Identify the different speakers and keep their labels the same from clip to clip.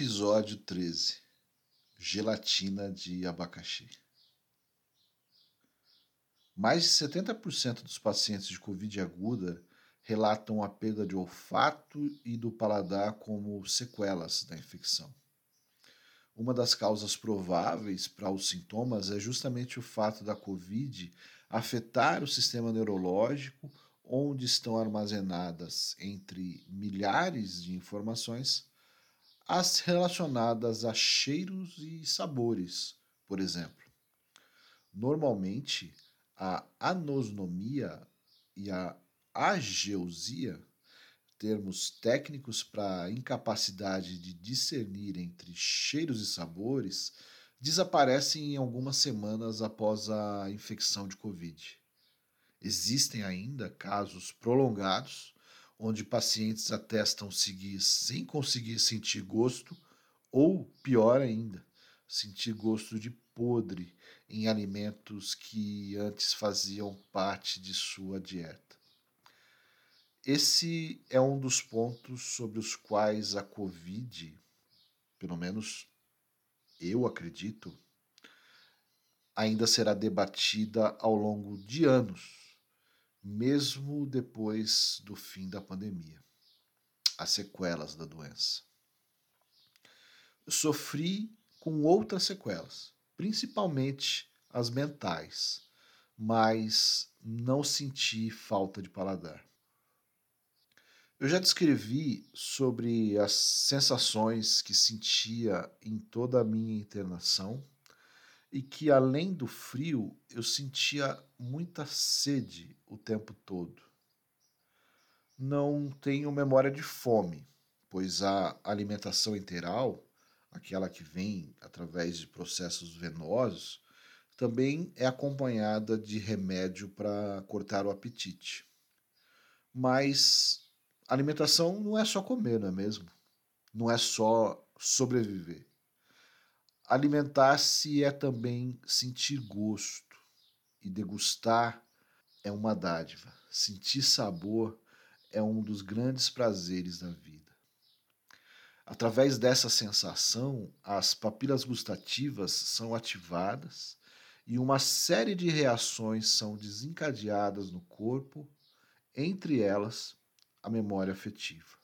Speaker 1: Episódio 13 Gelatina de abacaxi. Mais de 70% dos pacientes de Covid aguda relatam a perda de olfato e do paladar como sequelas da infecção. Uma das causas prováveis para os sintomas é justamente o fato da Covid afetar o sistema neurológico, onde estão armazenadas entre milhares de informações as relacionadas a cheiros e sabores, por exemplo. Normalmente, a anosmia e a ageusia, termos técnicos para incapacidade de discernir entre cheiros e sabores, desaparecem em algumas semanas após a infecção de Covid. Existem ainda casos prolongados onde pacientes atestam seguir sem conseguir sentir gosto, ou pior ainda, sentir gosto de podre em alimentos que antes faziam parte de sua dieta. Esse é um dos pontos sobre os quais a Covid, pelo menos eu acredito, ainda será debatida ao longo de anos mesmo depois do fim da pandemia, as sequelas da doença. Sofri com outras sequelas, principalmente as mentais, mas não senti falta de paladar. Eu já descrevi sobre as sensações que sentia em toda a minha internação e que além do frio eu sentia muita sede o tempo todo. Não tenho memória de fome, pois a alimentação enteral, aquela que vem através de processos venosos, também é acompanhada de remédio para cortar o apetite. Mas alimentação não é só comer, não é mesmo? Não é só sobreviver. Alimentar-se é também sentir gosto e degustar é uma dádiva. Sentir sabor é um dos grandes prazeres da vida. Através dessa sensação, as papilas gustativas são ativadas e uma série de reações são desencadeadas no corpo, entre elas a memória afetiva.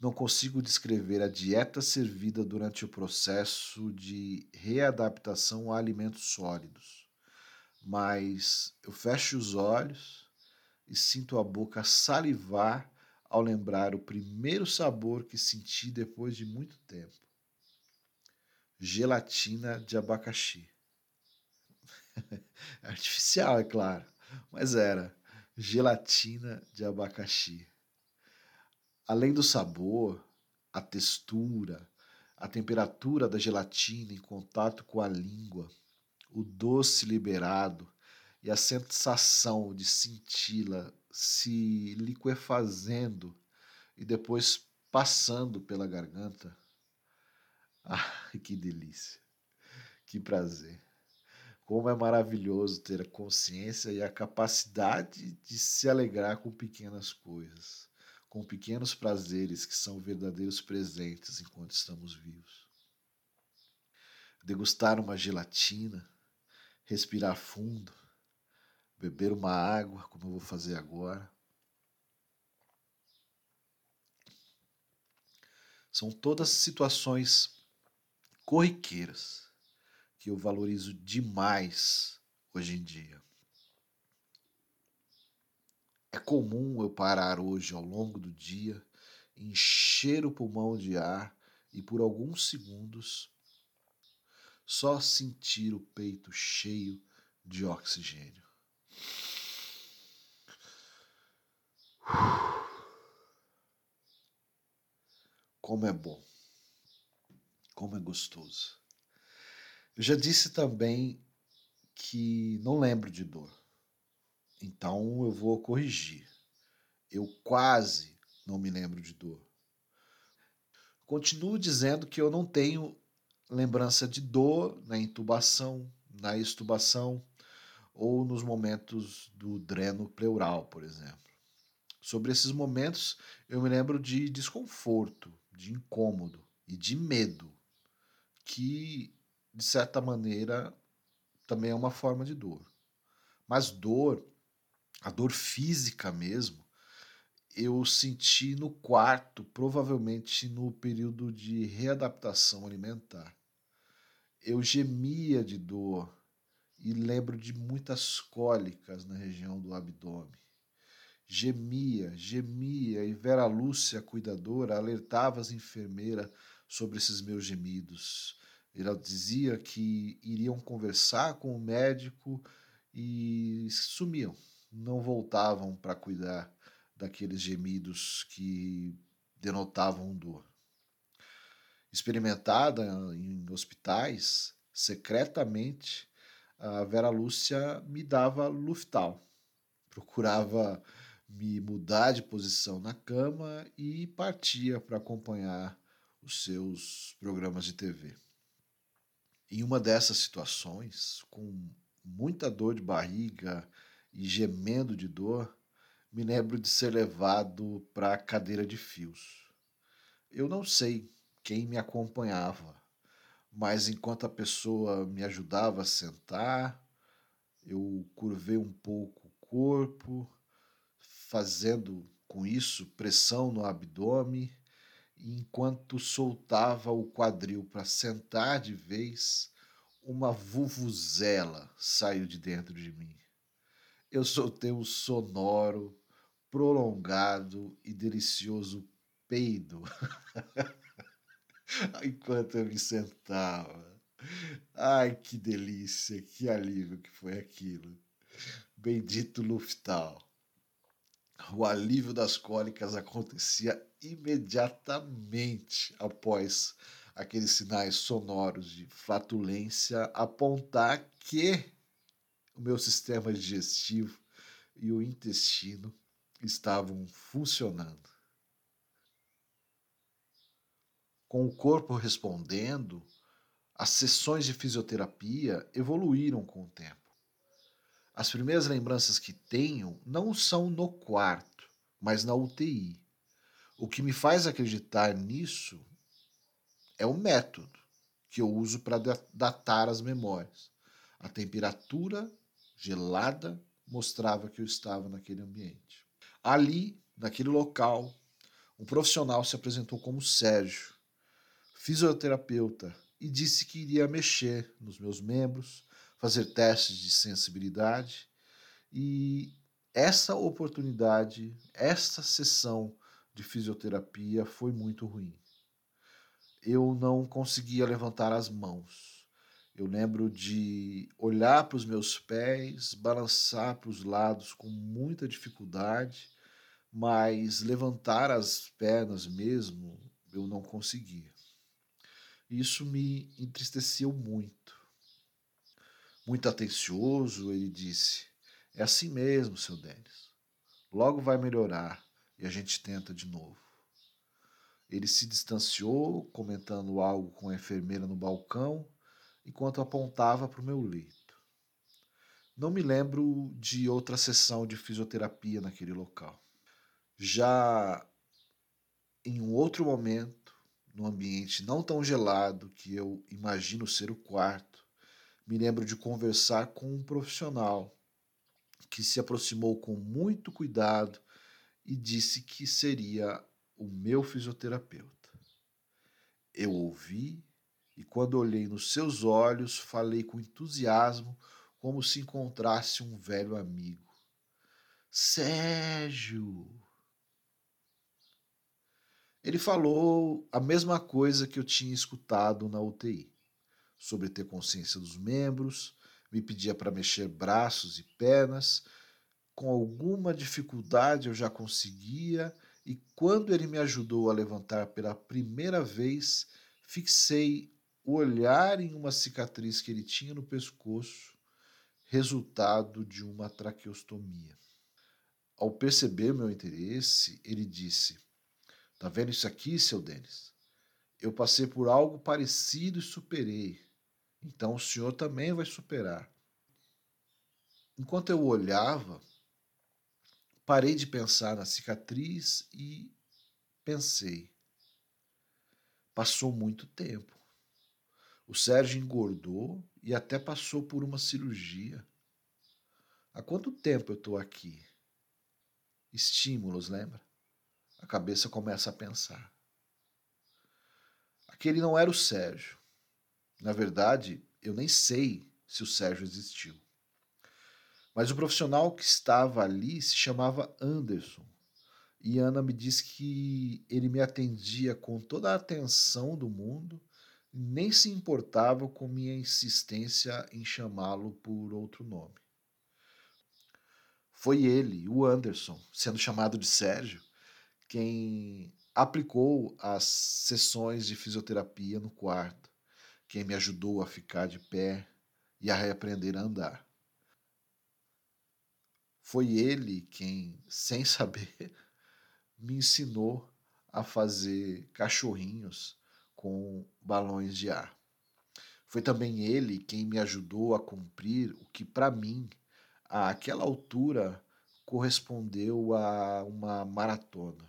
Speaker 1: Não consigo descrever a dieta servida durante o processo de readaptação a alimentos sólidos, mas eu fecho os olhos e sinto a boca salivar ao lembrar o primeiro sabor que senti depois de muito tempo. Gelatina de abacaxi. Artificial, é claro, mas era gelatina de abacaxi. Além do sabor, a textura, a temperatura da gelatina em contato com a língua, o doce liberado e a sensação de senti-la se liquefazendo e depois passando pela garganta. Ah, que delícia! Que prazer! Como é maravilhoso ter a consciência e a capacidade de se alegrar com pequenas coisas com pequenos prazeres que são verdadeiros presentes enquanto estamos vivos. Degustar uma gelatina, respirar fundo, beber uma água, como eu vou fazer agora. São todas situações corriqueiras que eu valorizo demais hoje em dia. É comum eu parar hoje ao longo do dia, encher o pulmão de ar e por alguns segundos só sentir o peito cheio de oxigênio. Como é bom, como é gostoso. Eu já disse também que não lembro de dor. Então eu vou corrigir. Eu quase não me lembro de dor. Continuo dizendo que eu não tenho lembrança de dor na intubação, na extubação ou nos momentos do dreno pleural, por exemplo. Sobre esses momentos, eu me lembro de desconforto, de incômodo e de medo, que, de certa maneira, também é uma forma de dor. Mas dor, a dor física mesmo, eu senti no quarto, provavelmente no período de readaptação alimentar. Eu gemia de dor e lembro de muitas cólicas na região do abdômen. Gemia, gemia e Vera Lúcia, cuidadora, alertava as enfermeiras sobre esses meus gemidos. Ela dizia que iriam conversar com o médico e sumiam, não voltavam para cuidar daqueles gemidos que denotavam dor. Experimentada em hospitais, secretamente, a Vera Lúcia me dava luftal. Procurava me mudar de posição na cama e partia para acompanhar os seus programas de TV. Em uma dessas situações, com muita dor de barriga e gemendo de dor, me lembro de ser levado para a cadeira de fios. Eu não sei quem me acompanhava, mas enquanto a pessoa me ajudava a sentar, eu curvei um pouco o corpo, fazendo com isso pressão no abdômen, e enquanto soltava o quadril para sentar de vez, uma vuvuzela saiu de dentro de mim. Eu soltei um sonoro prolongado e delicioso peido enquanto eu me sentava. Ai, que delícia, que alívio que foi aquilo. Bendito Luftal. O alívio das cólicas acontecia imediatamente após aqueles sinais sonoros de flatulência apontar que o meu sistema digestivo e o intestino estavam funcionando. Com o corpo respondendo, as sessões de fisioterapia evoluíram com o tempo. As primeiras lembranças que tenho não são no quarto, mas na UTI. O que me faz acreditar nisso é o método que eu uso para datar as memórias. A temperatura gelada mostrava que eu estava naquele ambiente. Ali, naquele local, um profissional se apresentou como Sérgio, fisioterapeuta, e disse que iria mexer nos meus membros, fazer testes de sensibilidade. E essa oportunidade, essa sessão de fisioterapia foi muito ruim. Eu não conseguia levantar as mãos. Eu lembro de olhar para os meus pés, balançar para os lados com muita dificuldade, mas levantar as pernas mesmo eu não conseguia. Isso me entristeceu muito. Muito atencioso, ele disse: É assim mesmo, seu Denis. Logo vai melhorar e a gente tenta de novo. Ele se distanciou, comentando algo com a enfermeira no balcão enquanto apontava para o meu leito. Não me lembro de outra sessão de fisioterapia naquele local. Já em um outro momento, num ambiente não tão gelado que eu imagino ser o quarto, me lembro de conversar com um profissional que se aproximou com muito cuidado e disse que seria o meu fisioterapeuta. Eu ouvi e quando olhei nos seus olhos, falei com entusiasmo, como se encontrasse um velho amigo. Sérgio! Ele falou a mesma coisa que eu tinha escutado na UTI, sobre ter consciência dos membros, me pedia para mexer braços e pernas. Com alguma dificuldade eu já conseguia, e quando ele me ajudou a levantar pela primeira vez, fixei o olhar em uma cicatriz que ele tinha no pescoço, resultado de uma traqueostomia. Ao perceber meu interesse, ele disse: Tá vendo isso aqui, seu Denis? Eu passei por algo parecido e superei. Então o senhor também vai superar. Enquanto eu olhava, parei de pensar na cicatriz e pensei: passou muito tempo. O Sérgio engordou e até passou por uma cirurgia. Há quanto tempo eu estou aqui? Estímulos, lembra? A cabeça começa a pensar. Aquele não era o Sérgio. Na verdade, eu nem sei se o Sérgio existiu. Mas o profissional que estava ali se chamava Anderson. E Ana me disse que ele me atendia com toda a atenção do mundo, nem se importava com minha insistência em chamá-lo por outro nome. Foi ele, o Anderson, sendo chamado de Sérgio, quem aplicou as sessões de fisioterapia no quarto, quem me ajudou a ficar de pé e a reaprender a andar. Foi ele quem, sem saber, me ensinou a fazer cachorrinhos com balões de ar. Foi também ele quem me ajudou a cumprir o que, para mim, àquela altura, correspondeu a uma maratona.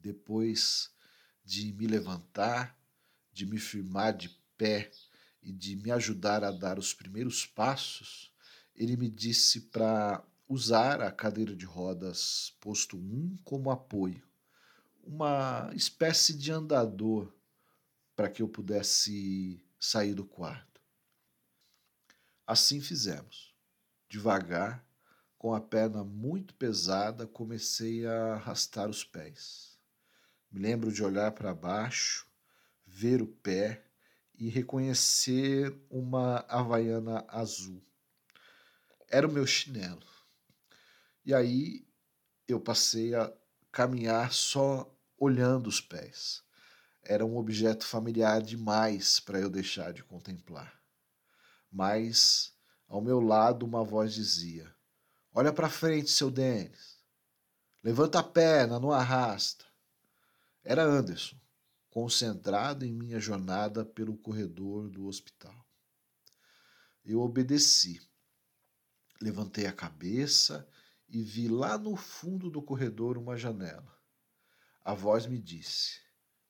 Speaker 1: Depois de me levantar, de me firmar de pé e de me ajudar a dar os primeiros passos, ele me disse para usar a cadeira de rodas posto 1 como apoio, uma espécie de andador para que eu pudesse sair do quarto. Assim fizemos. Devagar, com a perna muito pesada, comecei a arrastar os pés. Me lembro de olhar para baixo, ver o pé e reconhecer uma havaiana azul. Era o meu chinelo. E aí eu passei a caminhar só olhando os pés. Era um objeto familiar demais para eu deixar de contemplar. Mas ao meu lado uma voz dizia: Olha para frente, seu Denis. Levanta a perna, não arrasta. Era Anderson, concentrado em minha jornada pelo corredor do hospital. Eu obedeci. Levantei a cabeça e vi lá no fundo do corredor uma janela. A voz me disse: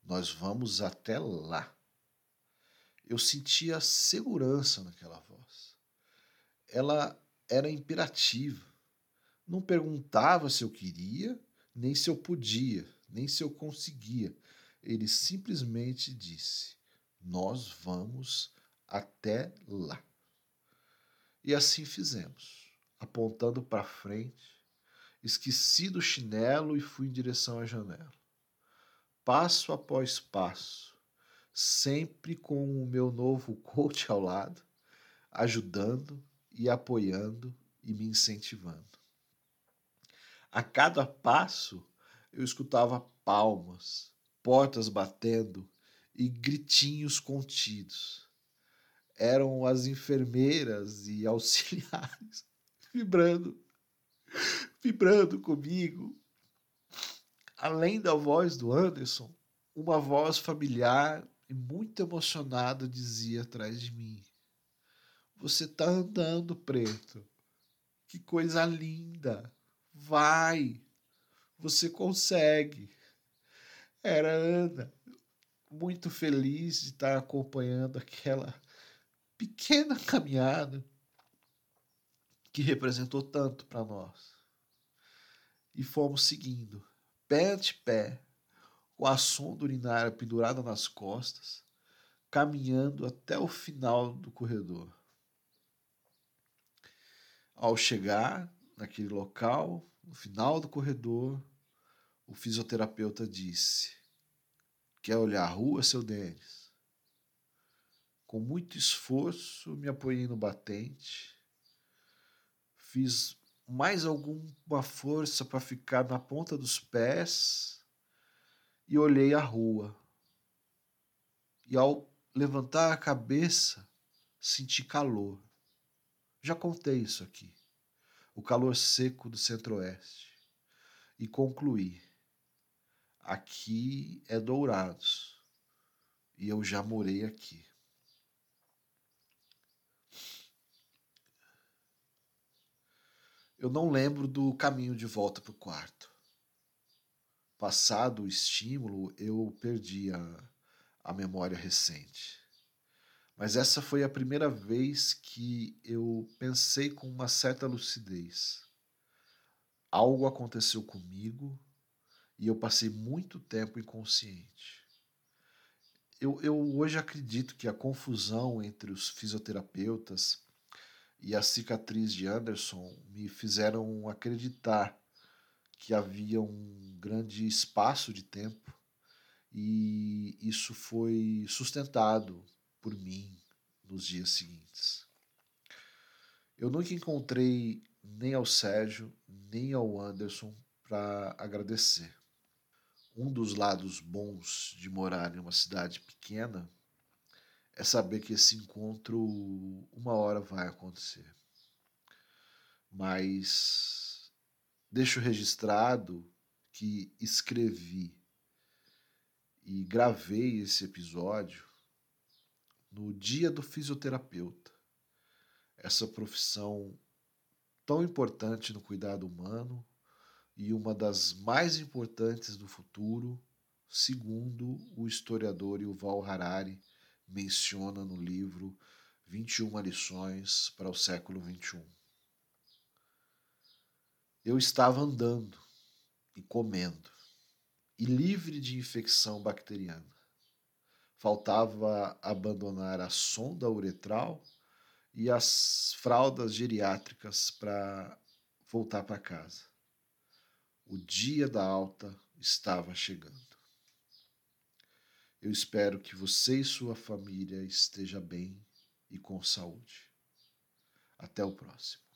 Speaker 1: Nós vamos até lá. Eu sentia segurança naquela voz. Ela era imperativa. Não perguntava se eu queria, nem se eu podia, nem se eu conseguia. Ele simplesmente disse: Nós vamos até lá. E assim fizemos apontando para frente, esqueci do chinelo e fui em direção à janela. Passo após passo, sempre com o meu novo coach ao lado, ajudando e apoiando e me incentivando. A cada passo, eu escutava palmas, portas batendo e gritinhos contidos. Eram as enfermeiras e auxiliares vibrando, vibrando comigo. Além da voz do Anderson, uma voz familiar e muito emocionada dizia atrás de mim: Você tá andando, preto. Que coisa linda. Vai. Você consegue. Era Ana, muito feliz de estar acompanhando aquela pequena caminhada que representou tanto para nós. E fomos seguindo, pé ante pé, com a sonda urinária pendurada nas costas, caminhando até o final do corredor. Ao chegar naquele local, no final do corredor, o fisioterapeuta disse: Quer olhar a rua, seu Denis? Com muito esforço, me apoiei no batente fiz mais alguma força para ficar na ponta dos pés e olhei a rua. E ao levantar a cabeça, senti calor. Já contei isso aqui. O calor seco do centro-oeste. E concluí. Aqui é Dourados. E eu já morei aqui. Eu não lembro do caminho de volta para o quarto. Passado o estímulo, eu perdi a, a memória recente. Mas essa foi a primeira vez que eu pensei com uma certa lucidez. Algo aconteceu comigo e eu passei muito tempo inconsciente. Eu, eu hoje acredito que a confusão entre os fisioterapeutas e a cicatriz de Anderson me fizeram acreditar que havia um grande espaço de tempo e isso foi sustentado por mim nos dias seguintes. Eu nunca encontrei nem ao Sérgio nem ao Anderson para agradecer. Um dos lados bons de morar em uma cidade pequena é saber que esse encontro uma hora vai acontecer. Mas deixo registrado que escrevi e gravei esse episódio no dia do fisioterapeuta. Essa profissão tão importante no cuidado humano e uma das mais importantes do futuro, segundo o historiador Yuval Harari menciona no livro 21 lições para o século 21. Eu estava andando e comendo, e livre de infecção bacteriana. Faltava abandonar a sonda uretral e as fraldas geriátricas para voltar para casa. O dia da alta estava chegando. Eu espero que você e sua família esteja bem e com saúde. Até o próximo.